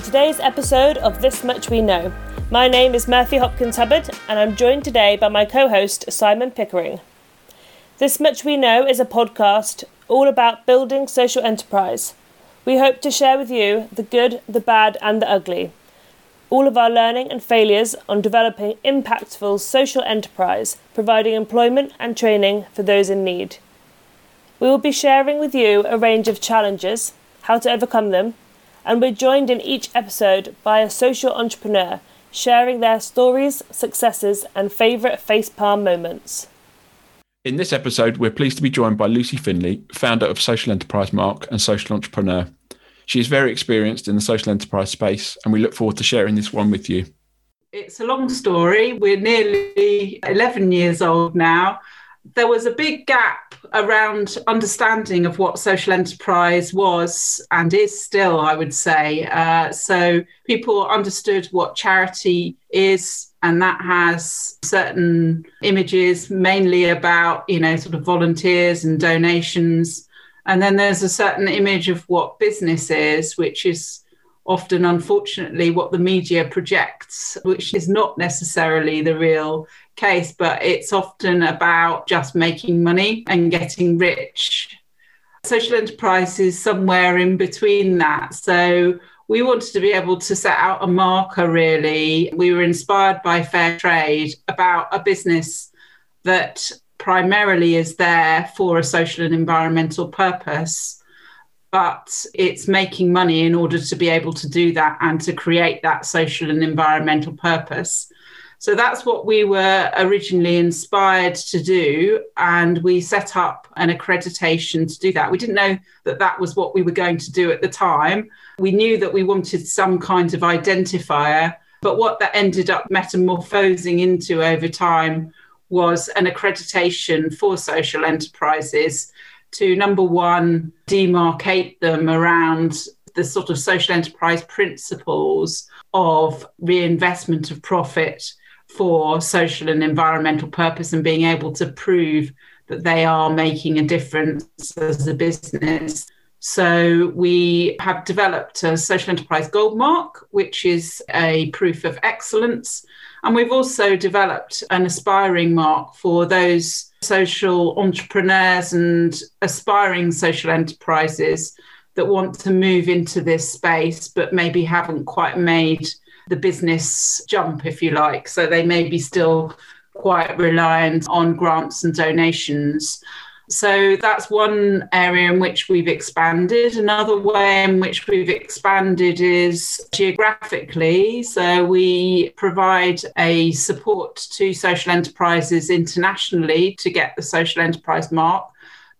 to today's episode of This Much We Know. My name is Murphy Hopkins Hubbard, and I'm joined today by my co host, Simon Pickering. This Much We Know is a podcast all about building social enterprise. We hope to share with you the good, the bad, and the ugly. All of our learning and failures on developing impactful social enterprise, providing employment and training for those in need. We will be sharing with you a range of challenges, how to overcome them, and we're joined in each episode by a social entrepreneur sharing their stories, successes, and favourite facepalm moments. In this episode, we're pleased to be joined by Lucy Finley, founder of Social Enterprise Mark and social entrepreneur. She is very experienced in the social enterprise space, and we look forward to sharing this one with you. It's a long story. We're nearly 11 years old now. There was a big gap around understanding of what social enterprise was and is still, I would say. Uh, so people understood what charity is, and that has certain images, mainly about, you know, sort of volunteers and donations and then there's a certain image of what business is, which is often, unfortunately, what the media projects, which is not necessarily the real case, but it's often about just making money and getting rich. Social enterprise is somewhere in between that. So we wanted to be able to set out a marker, really. We were inspired by fair trade about a business that primarily is there for a social and environmental purpose, but it's making money in order to be able to do that and to create that social and environmental purpose. So that's what we were originally inspired to do. And we set up an accreditation to do that. We didn't know that that was what we were going to do at the time. We knew that we wanted some kind of identifier. But what that ended up metamorphosing into over time was an accreditation for social enterprises to number one, demarcate them around the sort of social enterprise principles of reinvestment of profit for social and environmental purpose and being able to prove that they are making a difference as a business. So we have developed a social enterprise gold mark, which is a proof of excellence and we've also developed an aspiring mark for those social entrepreneurs and aspiring social enterprises that want to move into this space, but maybe haven't quite made the business jump, if you like. So they may be still quite reliant on grants and donations. So that's one area in which we've expanded. Another way in which we've expanded is geographically. So we provide a support to social enterprises internationally to get the social enterprise mark.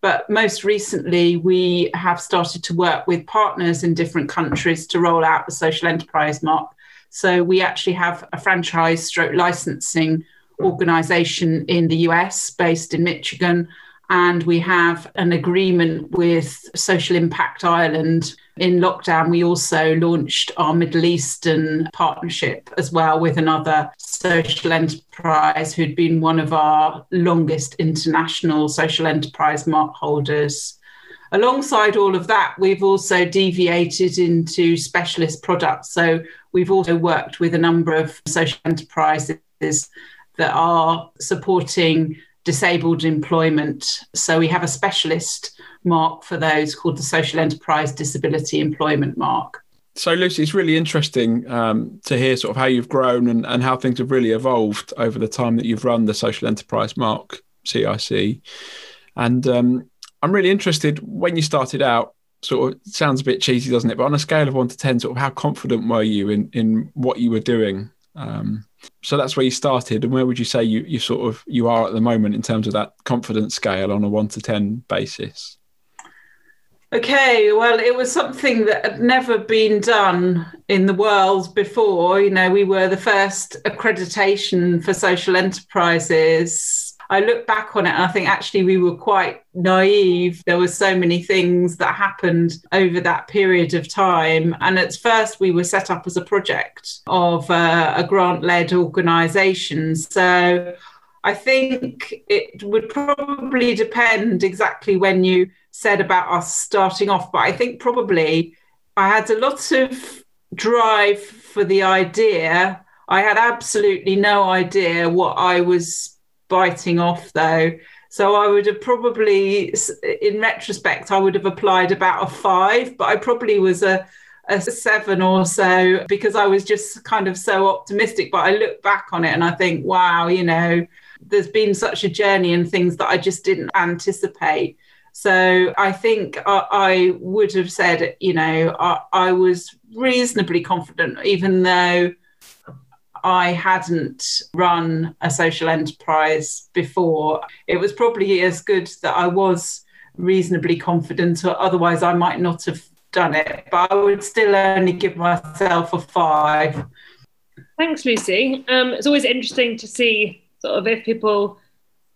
But most recently, we have started to work with partners in different countries to roll out the social enterprise mark. So we actually have a franchise stroke licensing organization in the US based in Michigan and we have an agreement with Social Impact Ireland. In lockdown, we also launched our Middle Eastern partnership as well with another social enterprise who'd been one of our longest international social enterprise mark holders. Alongside all of that, we've also deviated into specialist products. So we've also worked with a number of social enterprises that are supporting disabled employment. So we have a specialist mark for those called the Social Enterprise Disability Employment Mark. So, Lucy, it's really interesting um, to hear sort of how you've grown and, and how things have really evolved over the time that you've run the Social Enterprise Mark CIC. And um, I'm really interested when you started out. Sort of sounds a bit cheesy, doesn't it? But on a scale of one to ten, sort of how confident were you in in what you were doing? Um, so that's where you started, and where would you say you you sort of you are at the moment in terms of that confidence scale on a one to ten basis? Okay, well, it was something that had never been done in the world before. You know, we were the first accreditation for social enterprises I look back on it and I think actually we were quite naive. There were so many things that happened over that period of time. And at first, we were set up as a project of uh, a grant led organisation. So I think it would probably depend exactly when you said about us starting off, but I think probably I had a lot of drive for the idea. I had absolutely no idea what I was biting off, though. So I would have probably, in retrospect, I would have applied about a five, but I probably was a, a seven or so because I was just kind of so optimistic. But I look back on it and I think, wow, you know, there's been such a journey and things that I just didn't anticipate. So I think I, I would have said, you know, I, I was reasonably confident, even though I hadn't run a social enterprise before. It was probably as good that I was reasonably confident, or otherwise I might not have done it. But I would still only give myself a five. Thanks, Lucy. Um, it's always interesting to see sort of if people,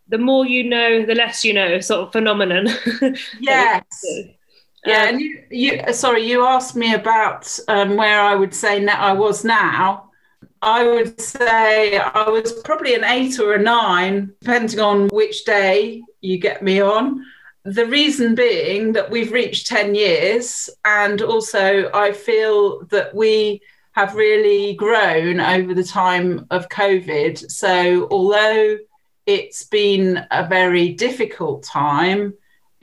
the more you know, the less you know, sort of phenomenon. yes. Yeah, and you, you, sorry, you asked me about um, where I would say that I was now. I would say I was probably an eight or a nine, depending on which day you get me on. The reason being that we've reached 10 years, and also I feel that we have really grown over the time of COVID. So, although it's been a very difficult time,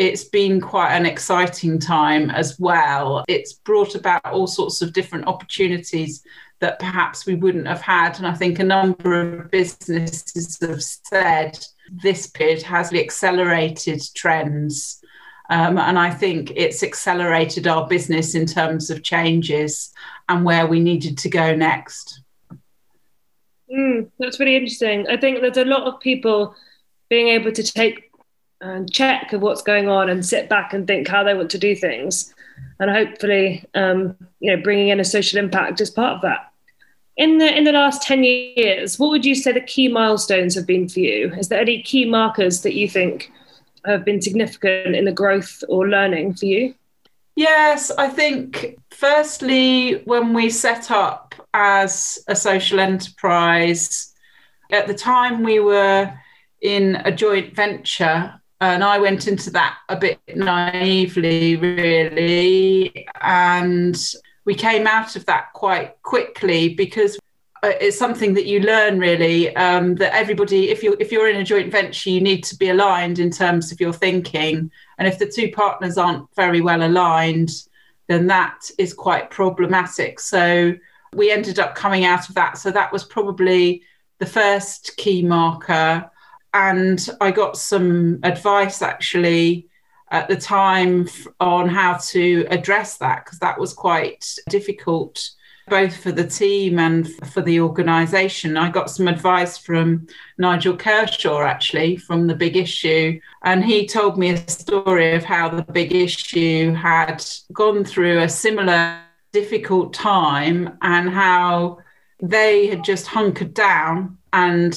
it's been quite an exciting time as well. It's brought about all sorts of different opportunities that perhaps we wouldn't have had. And I think a number of businesses have said this period has accelerated trends. Um, and I think it's accelerated our business in terms of changes and where we needed to go next. Mm, that's really interesting. I think there's a lot of people being able to take and check of what's going on and sit back and think how they want to do things. And hopefully um, you know bringing in a social impact is part of that. In the in the last 10 years what would you say the key milestones have been for you? Is there any key markers that you think have been significant in the growth or learning for you? Yes i think firstly when we set up as a social enterprise at the time we were in a joint venture and I went into that a bit naively, really. And we came out of that quite quickly because uh, it's something that you learn really um, that everybody if you if you're in a joint venture you need to be aligned in terms of your thinking. And if the two partners aren't very well aligned then that is quite problematic. So we ended up coming out of that. So that was probably the first key marker and I got some advice actually at the time on how to address that because that was quite difficult both for the team and for the organization. I got some advice from Nigel Kershaw, actually, from The Big Issue. And he told me a story of how The Big Issue had gone through a similar difficult time and how they had just hunkered down and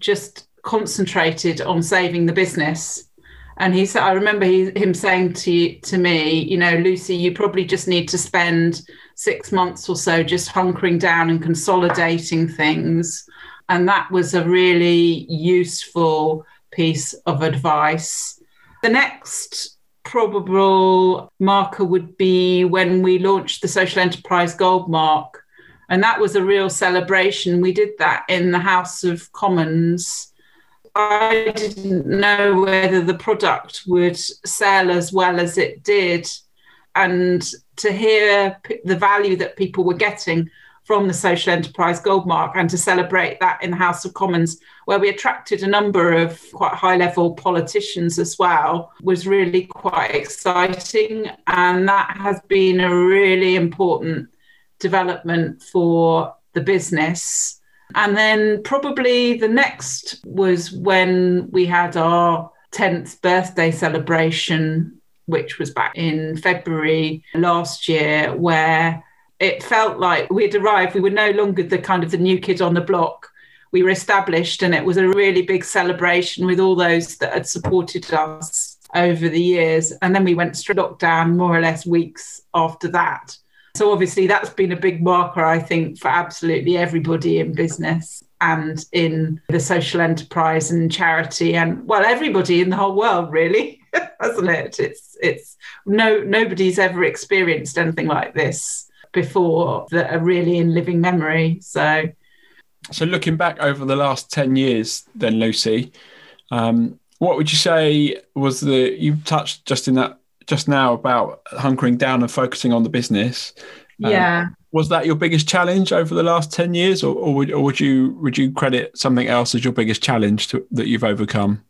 just concentrated on saving the business. And he said, I remember he, him saying to to me, you know, Lucy, you probably just need to spend six months or so just hunkering down and consolidating things. And that was a really useful piece of advice. The next probable marker would be when we launched the Social Enterprise Gold Mark. And that was a real celebration. We did that in the House of Commons I didn't know whether the product would sell as well as it did. And to hear p- the value that people were getting from the social enterprise Goldmark and to celebrate that in the House of Commons, where we attracted a number of quite high level politicians as well, was really quite exciting. And that has been a really important development for the business and then probably the next was when we had our 10th birthday celebration, which was back in February last year, where it felt like we'd arrived. We were no longer the kind of the new kid on the block. We were established, and it was a really big celebration with all those that had supported us over the years. And then we went straight lockdown more or less weeks after that. So obviously that's been a big marker, I think, for absolutely everybody in business and in the social enterprise and charity and well everybody in the whole world really hasn't it it's it's no nobody's ever experienced anything like this before that are really in living memory. So, so looking back over the last 10 years, then Lucy, um, what would you say was the, you touched just in that, just now about hunkering down and focusing on the business. Um, yeah. Was that your biggest challenge over the last 10 years or, or, would, or would you, would you credit something else as your biggest challenge to, that you've overcome?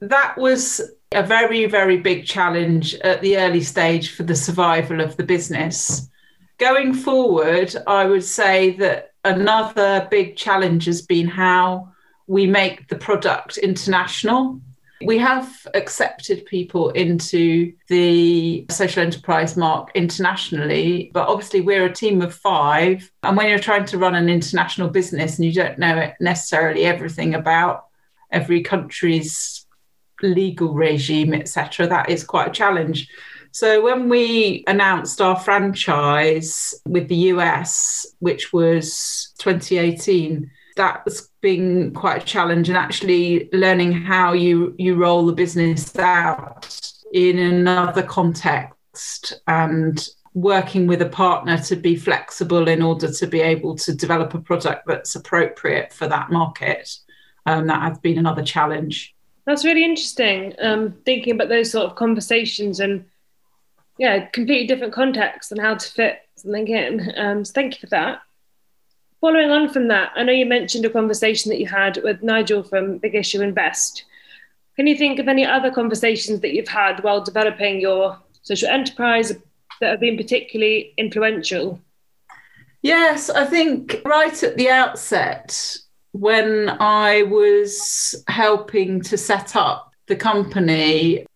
That was a very, very big challenge at the early stage for the survival of the business. Going forward, I would say that another big challenge has been how we make the product international. We have accepted people into the social enterprise mark internationally, but obviously we're a team of five. And when you're trying to run an international business and you don't know necessarily everything about every country's legal regime, etc., that is quite a challenge. So when we announced our franchise with the US, which was 2018, that was being quite a challenge and actually learning how you you roll the business out in another context and working with a partner to be flexible in order to be able to develop a product that's appropriate for that market. Um, that has been another challenge. That's really interesting. Um, thinking about those sort of conversations and yeah, completely different contexts and how to fit something in. Um, so thank you for that. Following on from that, I know you mentioned a conversation that you had with Nigel from Big Issue Invest. Can you think of any other conversations that you've had while developing your social enterprise that have been particularly influential? Yes, I think right at the outset, when I was helping to set up the company,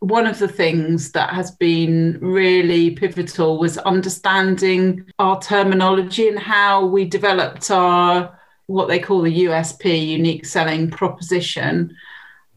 one of the things that has been really pivotal was understanding our terminology and how we developed our what they call the USP, unique selling proposition,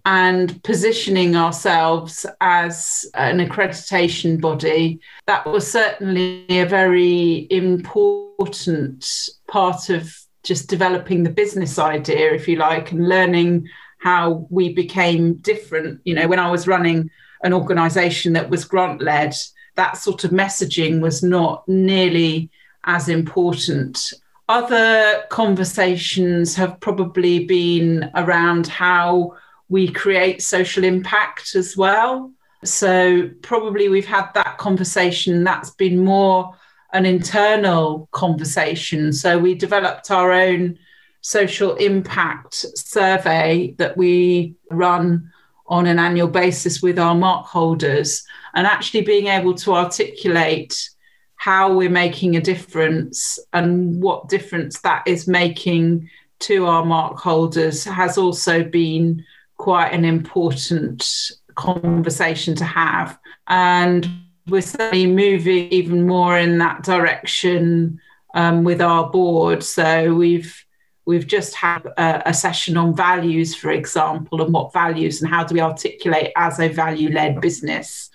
and positioning ourselves as an accreditation body. That was certainly a very important part of just developing the business idea, if you like, and learning how we became different. You know, when I was running an organization that was grant led, that sort of messaging was not nearly as important. Other conversations have probably been around how we create social impact as well. So, probably we've had that conversation that's been more an internal conversation. So, we developed our own social impact survey that we run on an annual basis with our mark holders and actually being able to articulate how we're making a difference and what difference that is making to our mark holders has also been quite an important conversation to have. And we're certainly moving even more in that direction um, with our board. So we've We've just had a, a, session on values, for example, and what values and how do we articulate as a value led business.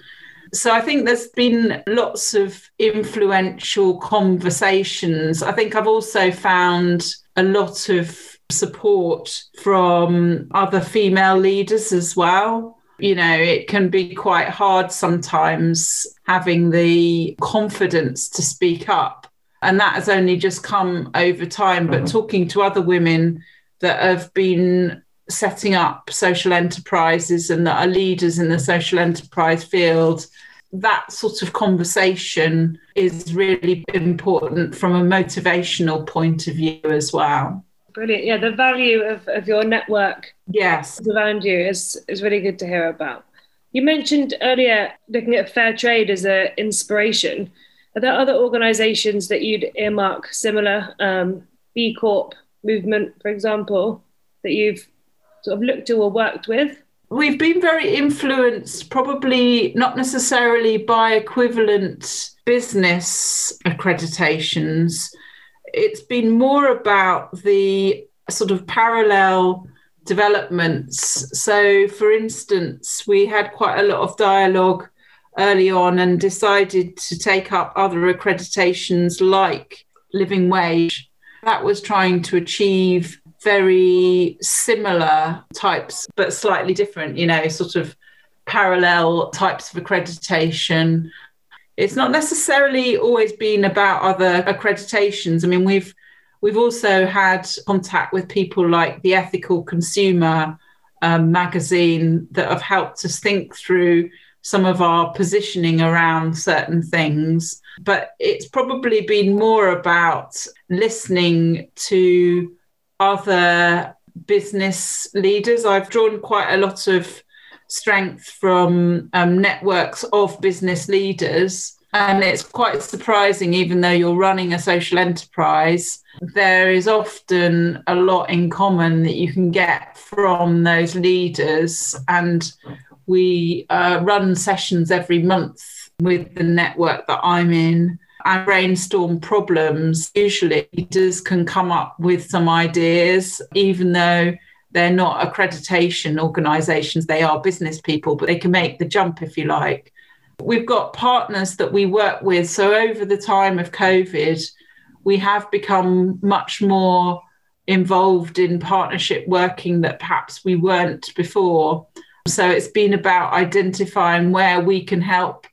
So I think there's been lots of influential conversations. I think I've also found a lot of support from other female leaders as well. You know, it can be quite hard sometimes having the confidence to speak up and that has only just come over time. But mm-hmm. talking to other women that have been setting up social enterprises and that are leaders in the social enterprise field, that sort of conversation is really important from a motivational point of view as well. Brilliant. Yeah, the value of, of your network yes. around you is, is really good to hear about. You mentioned earlier looking at fair trade as an inspiration. Are there other organisations that you'd earmark similar um, B Corp movement, for example, that you've sort of looked to or worked with? We've been very influenced, probably not necessarily by equivalent business accreditations. It's been more about the sort of parallel developments. So, for instance, we had quite a lot of dialogue early on and decided to take up other accreditations like living wage. That was trying to achieve very similar types, but slightly different, you know, sort of parallel types of accreditation. it's not necessarily always been about other accreditations. I mean, we've we've also had contact with people like the Ethical Consumer um, magazine that have helped us think through some of our positioning around certain things. But it's probably been more about listening to other business leaders. I've drawn quite a lot of strength from um, networks of business leaders. And it's quite surprising, even though you're running a social enterprise, there is often a lot in common that you can get from those leaders. And we uh, run sessions every month with the network that I'm in and brainstorm problems. Usually, leaders can come up with some ideas, even though they're not accreditation organizations, they are business people, but they can make the jump if you like. We've got partners that we work with. So, over the time of COVID, we have become much more involved in partnership working that perhaps we weren't before. So, it's been about identifying where we can help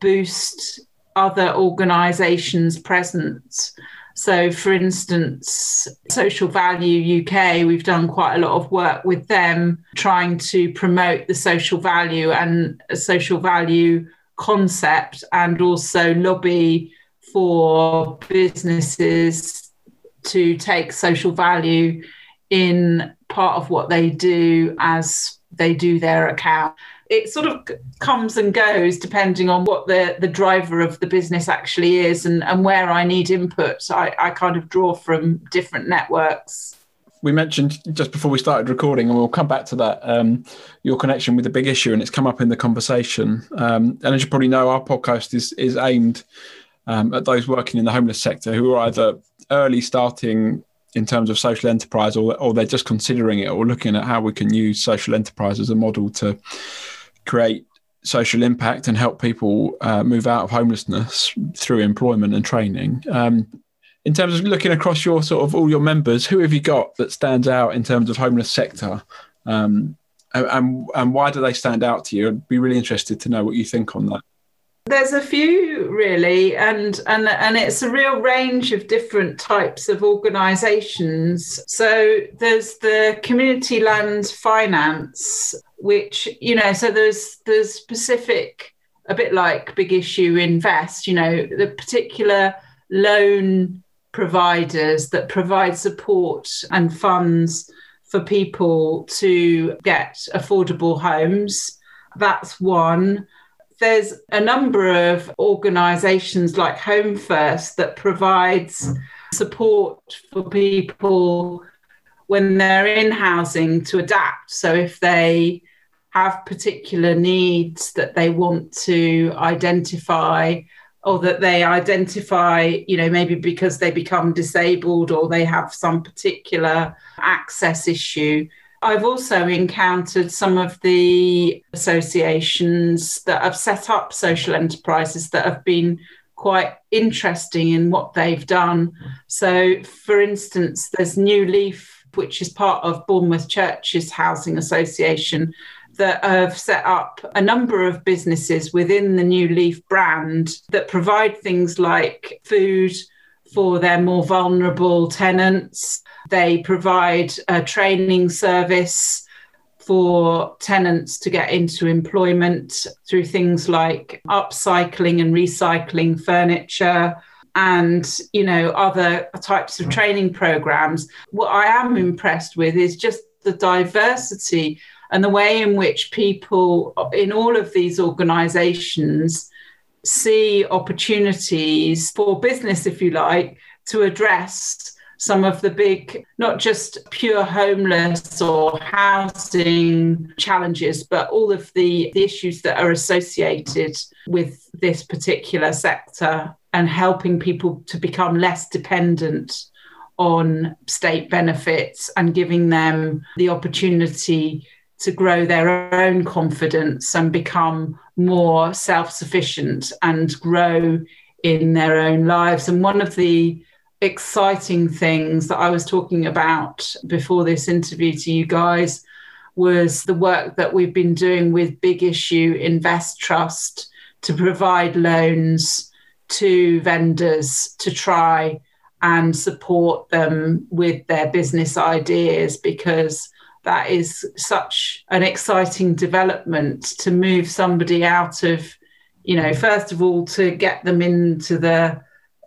boost other organizations' presence. So, for instance, Social Value UK, we've done quite a lot of work with them trying to promote the social value and social value concept and also lobby for businesses to take social value in part of what they do as they do their account it sort of comes and goes depending on what the, the driver of the business actually is and, and where I need input. So I, I kind of draw from different networks. We mentioned just before we started recording, and we'll come back to that, um, your connection with the big issue, and it's come up in the conversation. Um, and as you probably know, our podcast is, is aimed um, at those working in the homeless sector who are either early starting in terms of social enterprise or, or they're just considering it or looking at how we can use social enterprise as a model to create social impact and help people uh, move out of homelessness through employment and training. Um, in terms of looking across your sort of all your members, who have you got that stands out in terms of homeless sector? Um, and, and why do they stand out to you? I'd be really interested to know what you think on that. There's a few really, and and and it's a real range of different types of organisations. So there's the community land finance, which you know, so there's there's specific, a bit like Big Issue Invest. You know, the particular loan providers that provide support and funds for people to get affordable homes. That's one there's a number of organisations like Home First that provides support for people when they're in housing to adapt. So if they have particular needs that they want to identify or that they identify, you know, maybe because they become disabled or they have some particular access issue, I've also encountered some of the associations that have set up social enterprises that have been quite interesting in what they've done. So, for instance, there's New Leaf, which is part of Bournemouth Churches Housing Association, that have set up a number of businesses within the New Leaf brand that provide things like food for their more vulnerable tenants. They provide a training service for tenants to get into employment through things like upcycling and recycling furniture and you know other types of training programs. What i am impressed with is just the diversity and the way in which people in all of these organizations see opportunities for business if you like to address some of the big, not just pure homeless or housing challenges, but all of the, the issues that are associated with this particular sector and helping people to become less dependent on state benefits and giving them the opportunity to grow their own confidence and become more self sufficient and grow in their own lives. And one of the exciting things that I was talking about before this interview to you guys was the work that we've been doing with Big Issue Invest Trust to provide loans to vendors to try and support them with their business ideas because that is such an exciting development to move somebody out of you know first of all to get them into the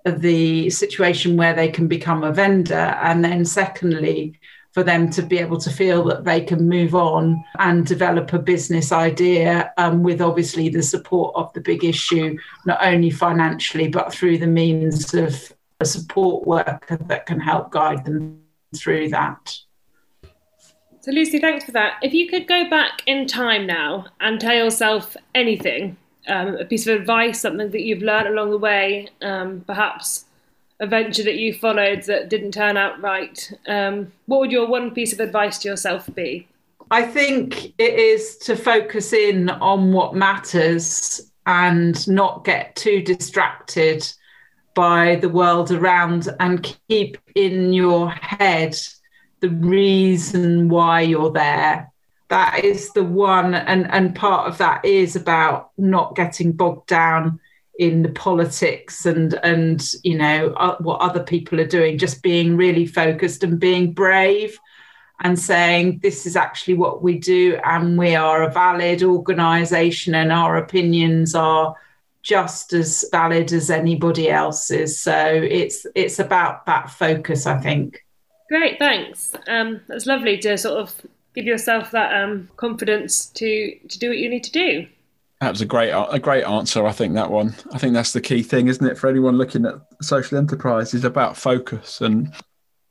the situation where they can become a vendor and then secondly for them to be able to feel that they can move on and develop a business idea um, with obviously the support of the big issue, not only financially, but through the means of a support worker that can help guide them through that. So, Lucy, thanks for that. If you could go back in time now and tell yourself anything, um, a piece of advice, something that you've learned along the way, um, perhaps a venture that you followed that didn't turn out right, um, what would your one piece of advice to yourself be? I think it is to focus in on what matters and not get too distracted by the world around and keep in your head the reason why you're there. That is the one, and, and part of that is about not getting bogged down in the politics and and you know uh, what other people are doing just being really focused and being brave and saying this is actually what we do and we are a valid organization and our opinions are just as valid as anybody else's so it's it's about that focus i think great thanks um that's lovely to sort of give yourself that um confidence to to do what you need to do that was a great a great answer. I think that one. I think that's the key thing, isn't it, for anyone looking at social enterprise is about focus and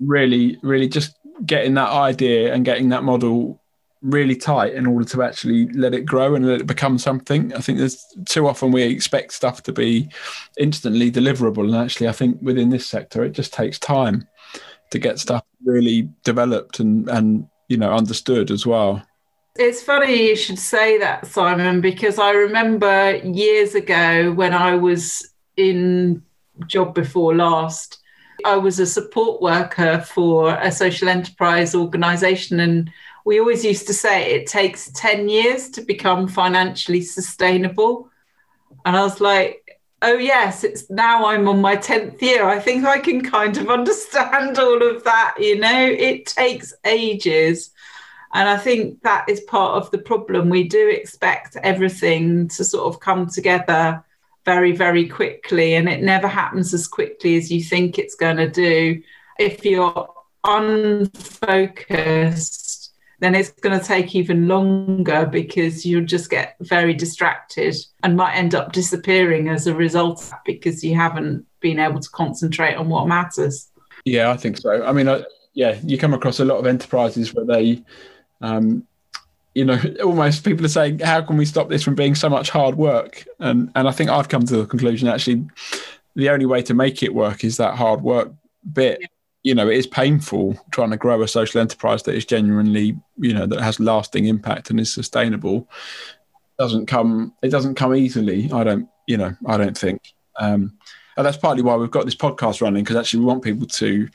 really, really just getting that idea and getting that model really tight in order to actually let it grow and let it become something. I think there's too often we expect stuff to be instantly deliverable, and actually, I think within this sector, it just takes time to get stuff really developed and and you know understood as well. It's funny you should say that, Simon, because I remember years ago when I was in job before last, I was a support worker for a social enterprise organization. And we always used to say it takes 10 years to become financially sustainable. And I was like, oh, yes, it's now I'm on my 10th year. I think I can kind of understand all of that. You know, it takes ages. And I think that is part of the problem. We do expect everything to sort of come together very, very quickly, and it never happens as quickly as you think it's going to do. If you're unfocused, then it's going to take even longer because you'll just get very distracted and might end up disappearing as a result because you haven't been able to concentrate on what matters. Yeah, I think so. I mean, I, yeah, you come across a lot of enterprises where they um, you know, almost people are saying, how can we stop this from being so much hard work? And and I think I've come to the conclusion actually, the only way to make it work is that hard work bit. You know, it is painful trying to grow a social enterprise that is genuinely, you know, that has lasting impact and is sustainable. Doesn't come. It doesn't come easily. I don't. You know, I don't think. Um, and that's partly why we've got this podcast running because actually we want people to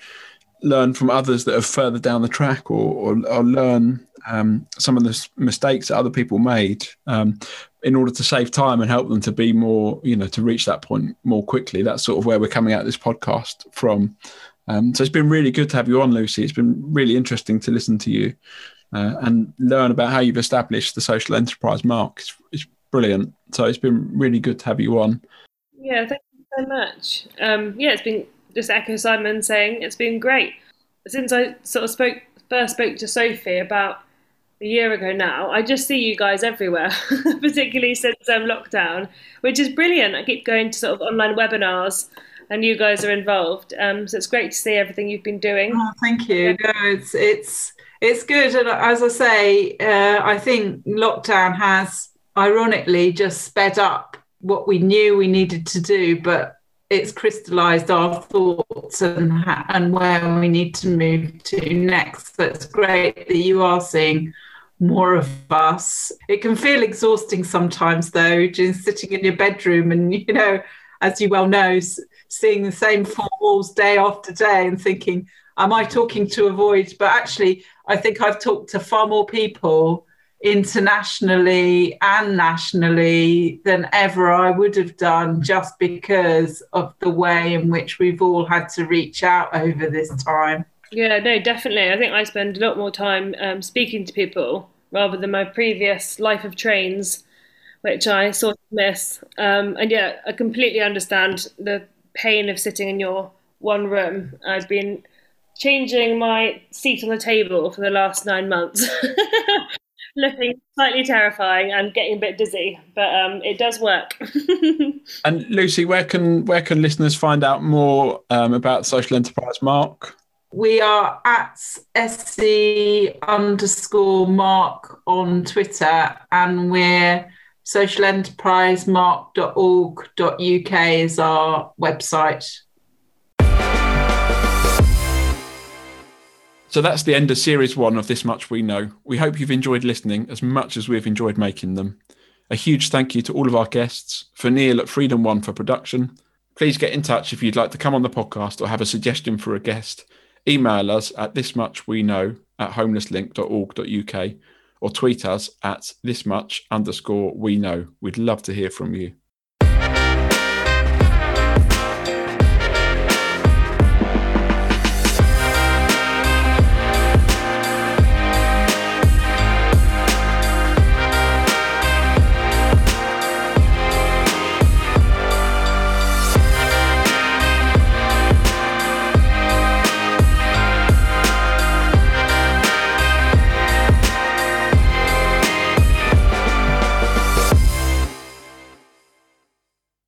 learn from others that are further down the track or, or, or learn um, some of the mistakes that other people made um, in order to save time and help them to be more, you know, to reach that point more quickly. That's sort of where we're coming at this podcast from. Um, so it's been really good to have you on, Lucy. It's been really interesting to listen to you uh, and learn about how you've established the social enterprise mark. It's, it's, brilliant. So it's been really good to have you on. Yeah, thank you so much. Um, yeah, it's been just echo Simon saying it's been great since I sort of spoke first spoke to Sophie about a year ago now. I just see you guys everywhere, particularly since um, lockdown, which is brilliant. I keep going to sort of online webinars, and you guys are involved. Um, so it's great to see everything you've been doing. Oh, thank you. No, it's it's it's good, and as I say, uh, I think lockdown has ironically just sped up what we knew we needed to do, but it's crystallized our thoughts and and where we need to move to next. So it's great that you are seeing more of us. It can feel exhausting sometimes, though, just sitting in your bedroom and you know, as you well know, seeing the same four walls day after day and thinking, "Am I talking to a void?" But actually, I think I've talked to far more people internationally and nationally than ever I would have done just because of the way in which we've all had to reach out over this time. Yeah, no, definitely. I think I spend a lot more time um, speaking to people rather than my previous life of trains, which I sort of miss. Um, and yeah, I completely understand the pain of sitting in your one room. I've been changing my seat on the table for the last nine months. Looking slightly terrifying and getting a bit dizzy, but um, it does work. and Lucy, where can where can listeners find out more um, about Social Enterprise Mark? We are at SE underscore Mark on Twitter, and we're socialenterprisemark.org.uk is our website. So that's the end of series one of This Much We Know. We hope you've enjoyed listening as much as we've enjoyed making them. A huge thank you to all of our guests, for Neil at Freedom One for production. Please get in touch if you'd like to come on the podcast or have a suggestion for a guest. Email us at thismuchweknow at homelesslink.org.uk or tweet us at thismuch underscore we know. We'd love to hear from you.